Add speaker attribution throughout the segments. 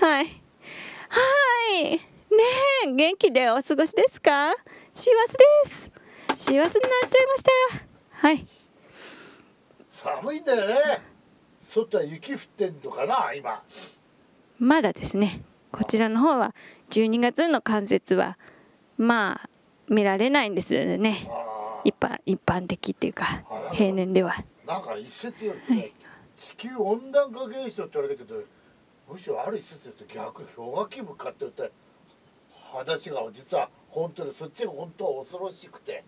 Speaker 1: はいはいね元気でお過ごしですか幸せです幸せになっちゃいましたはい
Speaker 2: 寒いんだよね外雪降ってんのかな今
Speaker 1: まだですねこちらの方は12月の関節はまあ見られないんですよね一般一般的っていうか平年では。
Speaker 2: ーなんか一説よりね、地球温暖化現象って言われたけどむしろある一説言うと逆氷河期向かってるって話が実は本当にそっちが本当は恐ろしくて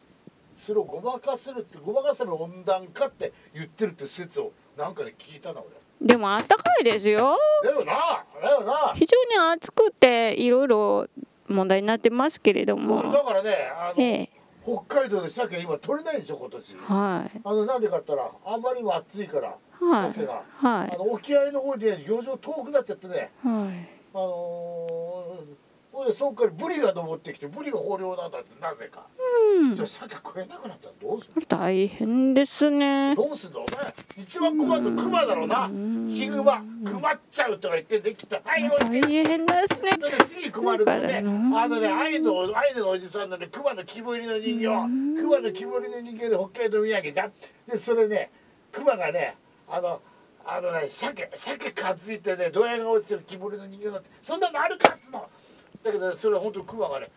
Speaker 2: それをごまかせるってごまかせる温暖化って言ってるって説をなんかで聞いたな俺。
Speaker 1: でもあったかいですよ。
Speaker 2: だよなだよな。
Speaker 1: 非常に暑くていろいろ問題になってますけれど
Speaker 2: だ
Speaker 1: も
Speaker 2: からねあの、
Speaker 1: ええ
Speaker 2: 北海道で鮭今取れないでしょ今年。
Speaker 1: はい。
Speaker 2: あのなんでかったらあんまりにも暑いから
Speaker 1: はい。
Speaker 2: 鮭が、
Speaker 1: はい。
Speaker 2: あの沖合の方で漁場遠くなっちゃってね。
Speaker 1: はい。
Speaker 2: あのー、ほいでそっからブリが登ってきてブリが豊漁なんだってなぜか、
Speaker 1: うん。
Speaker 2: じゃあ鮭食えなくなっちゃうどうする
Speaker 1: 大変ですね。
Speaker 2: どうすんのお前。一番困るのクマだろうな。ヒグマ。クマっちゃうとか言ってできた。はいおい
Speaker 1: 大変ですね。
Speaker 2: それで次困るのね、あのね、アイヌの、アイヌのおじさんのね、熊の木彫りの人形、熊の木彫りの人形で北海道土産じゃん。で、それね、熊がね、あの、あのね、鮭、鮭かついてね、ドヤが落ちてる木彫りの人形だって、そんなのあるかっつうの。だけど、それ本当熊がね、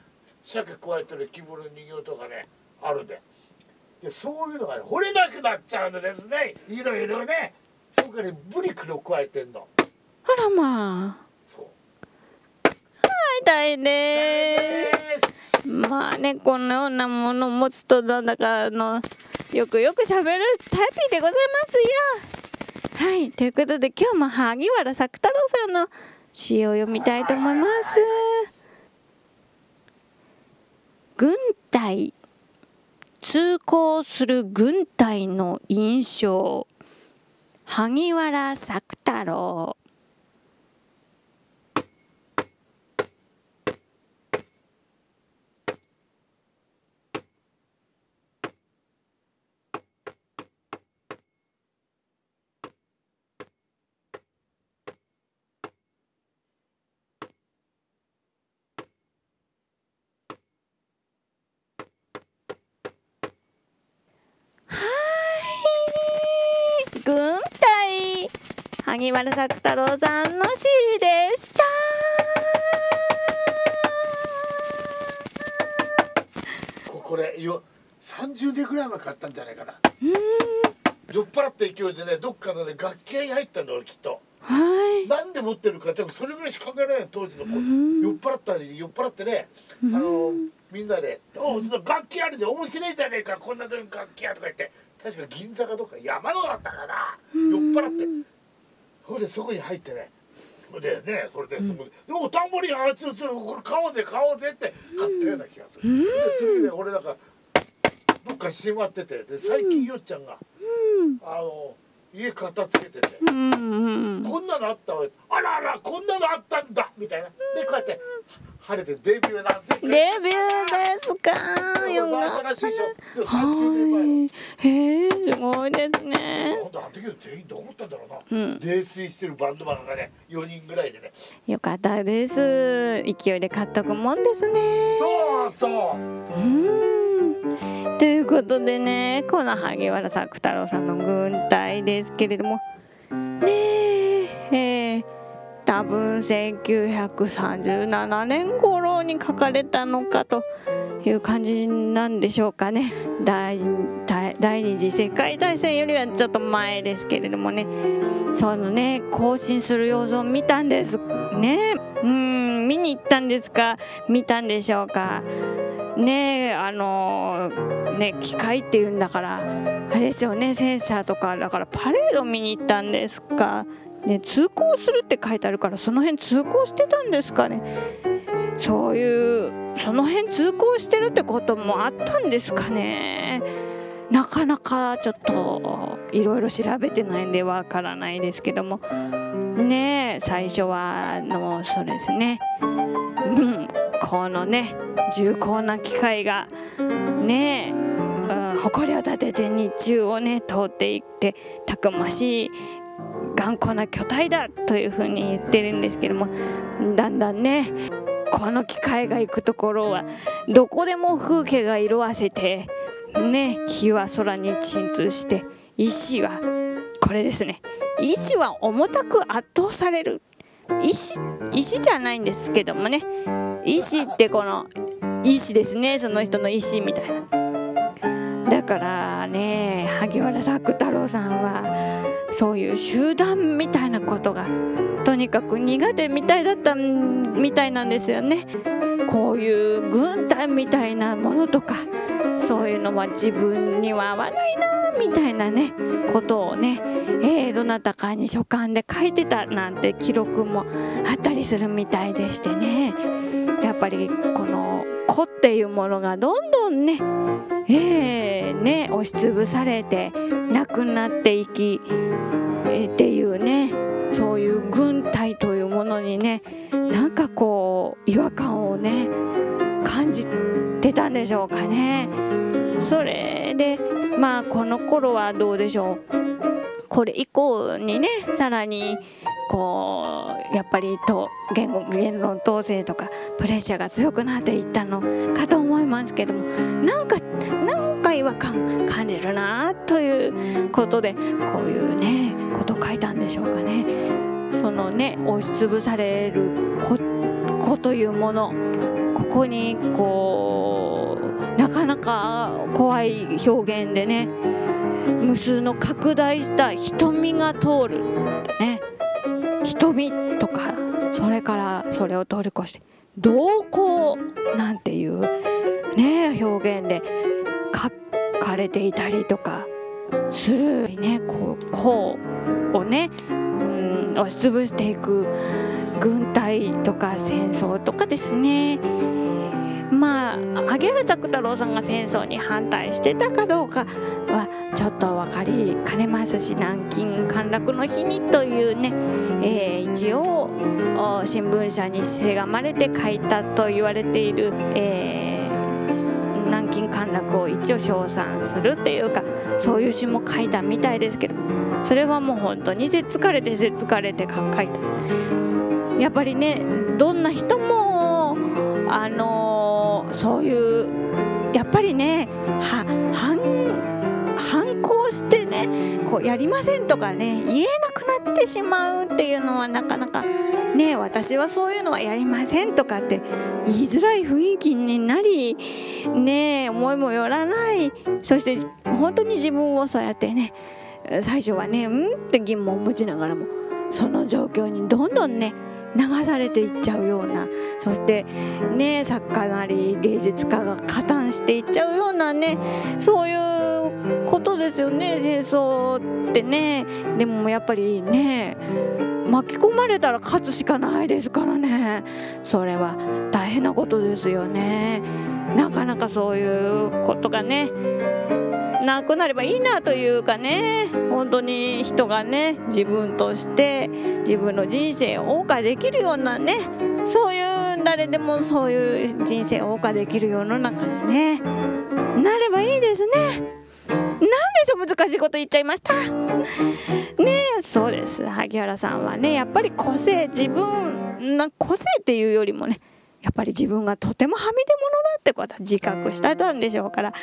Speaker 2: 鮭加えてる木彫りの人形とかね、あるんで。で、そういうのがね、掘れなくなっちゃうのですね。いろいろね。そこからね、ブリクロ加えてんの。
Speaker 1: あらまあ
Speaker 2: そう。
Speaker 1: はい大変ですまあねこのようなものを持つとなんだかあのよくよくしゃべるタイプでございますよはいということで今日も萩原作太郎さんの詩を読みたいと思います軍隊通行する軍隊の印象。萩原作太郎はい軍隊萩原作太郎さんの詩でした。
Speaker 2: ここれよ30年ぐらい前買ったんじゃないかな。酔っ払った勢いでねどっかのね楽器屋に入ったんだ俺きっと。
Speaker 1: はい。
Speaker 2: なんで持ってるか多分それぐらいしか考えられない当時の子。酔っ払ったり酔っ払ってねあのみんなで「おうちょっと楽器あるで面白いじゃねえかこんな時に楽器屋」とか言って確か銀座かどっか山のだったかな。酔っ払ってそれでそこに入ってね。でねそれでそこで「おタンボリンあいつつこれ買おうぜ買おうぜ」って買ったような気がする。でそれで俺なんかどっかしまっててで最近よっちゃんがあの家片付けてて。
Speaker 1: うんうん
Speaker 2: こんなのあったわ。あらあらこんなのあったんだ。みたいな。でこうやって晴れてデビューなんて
Speaker 1: デビューですか？よかった
Speaker 2: 新しいでしょでも30年前の
Speaker 1: はい。へえすごいですね。
Speaker 2: ほんとあの時の全員どう思ったんだろうな、
Speaker 1: うん。
Speaker 2: 泥酔してるバンドマンがね4人ぐらいでね。
Speaker 1: よかったです。勢いで買っとくもんですね。
Speaker 2: そうそう。
Speaker 1: うんということでねこの萩原作太郎さんの軍隊ですけれども。ねええー多分1937年頃に書かれたのかという感じなんでしょうかね。第第二次世界大戦よりはちょっと前ですけれどもね。そのね行進する様子を見たんです。ね。うん見に行ったんですか？見たんでしょうか？ねあのね機械っていうんだからあれですよねセンサーとかだからパレード見に行ったんですか、ね、通行するって書いてあるからその辺通行してたんですかね？そういうその辺通行してるってこともあったんですかね？なかなかちょっといろいろ調べてないんでわからないですけども。ね最初はのそうですね。うん。このね重厚な機械がねえ、うん誇りを立てて日中をね通っていってたくましい頑固な巨体だというふうに言ってるんですけどもだんだんねこの機械が行くところはどこでも風景が色あせてね火は空に鎮痛して石はこれですね。石は重たく圧倒される。石石じゃないんですけどもね石ってこの石ですね。その人の石みたいな。だからね萩原作太郎さんはそういう集団みたいなことがとにかく苦手みたいだったみたいなんですよね。こういう軍隊みたいなものとかそういうのは自分には合わないなみたいなねことをね、えー、どなたかに書簡で書いてたなんて記録もあったりするみたいでしてね。っぱりこの子っていうものがどんどんねえー、ね押しつぶされてなくなっていき、えー、っていうねそういう軍隊というものにねなんかこう違和感をね感じてたんでしょうかね。それでまあこの頃はどうでしょうこれ以降にねさらにこうやっぱりと言語言論統制とかプレッシャーが強くなっていったのかと思いますけどもなんかなんか違和感感じるなということでこういうねこと書いたんでしょうかね。そのね押しつぶされる子子というものここにこうなかなか怖い表現でね無数の拡大した瞳が通る。ね。瞳とかそれからそれを通り越して瞳孔なんていうね表現で書かれていたりとかする。ねこうこうをねうん押しつぶしていく軍隊とか戦争とかですね。まあ萩原作太郎さんが戦争に反対してたかどうかはちょっと分かりかねますし南京陥落の日にというね、えー、一応新聞社にせがまれて書いたと言われている、えー、南京陥落を一応称賛するっていうかそういう詩も書いたみたいですけどそれはもう本当にせつかれてせつかれて書いた。やっぱりねどんな人もあのそういうやっぱりね反反抗してねこうやりませんとかね言えなくなってしまうっていうのはなかなかね私はそういうのはやりませんとかって言いづらい雰囲気になりね思いもよらない。そして本当に自分をそうやってね最初はねうんって疑問を持ちながらもその状況にどんどんね流されていっちゃうようなそしてね作家なり芸術家が加担していっちゃうようなねそういうことですよね戦争ってね。でもやっぱりね巻き込まれたら勝つしかないですからね。それは大変なことですよね。なかなかそういうことがねなくなればいいなというかね。本当に人がね自分として自分の人生を謳歌できるようなねそういう誰でもそういう人生を謳歌できる世の中にねなればいいですね。なんでしょ難しいこと言っちゃいました。ねそうです。萩原さんはねやっぱり個性自分な個性っていうよりもねやっぱり自分がとてもはみ出物だってことは自覚してたんでしょうから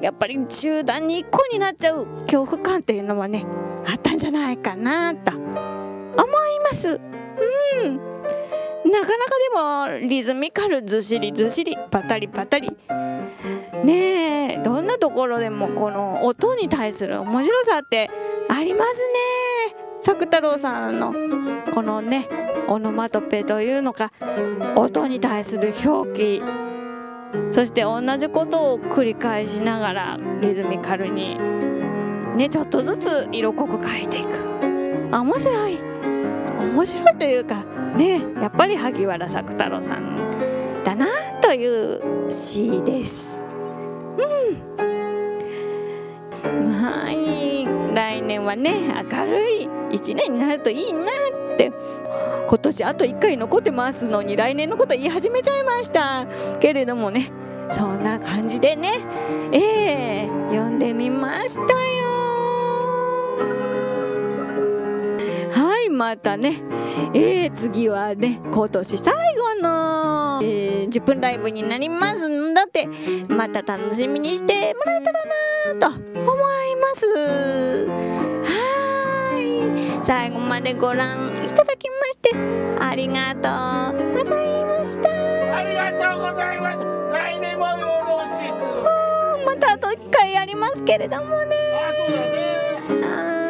Speaker 1: やっぱり集団に一個になっちゃう恐怖感っていうのはねあったんじゃないかなと思います。うん。なかなかでもリズミカルずしりずしりパタリパタリねえどんなところでもこの音に対する面白さってありますね。作太郎さんのこのねオノマトペというのか音に対する表記そして同じことを繰り返しながらリズミカルにねちょっとずつ色濃く描いていく。面白い。面白いというかねやっぱり萩原作太郎さんだなという詩です。うん。はい来年はね明るい1年になるといいなって今年あと1回残ってますのに来年のこと言い始めちゃいました。けれどもねそんな感じでねええー読んでみましたよ。はいまたねえー、次はね今年最後の、えー、10分ライブになりますのでまた楽しみにしてもらえたらなと思います。最後までご覧いただきましてありがとうございました。
Speaker 2: ありがとうございます。来年もよろしく。
Speaker 1: またあと1回やりますけれどもね。
Speaker 2: あそうだね。
Speaker 1: あー